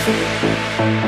Música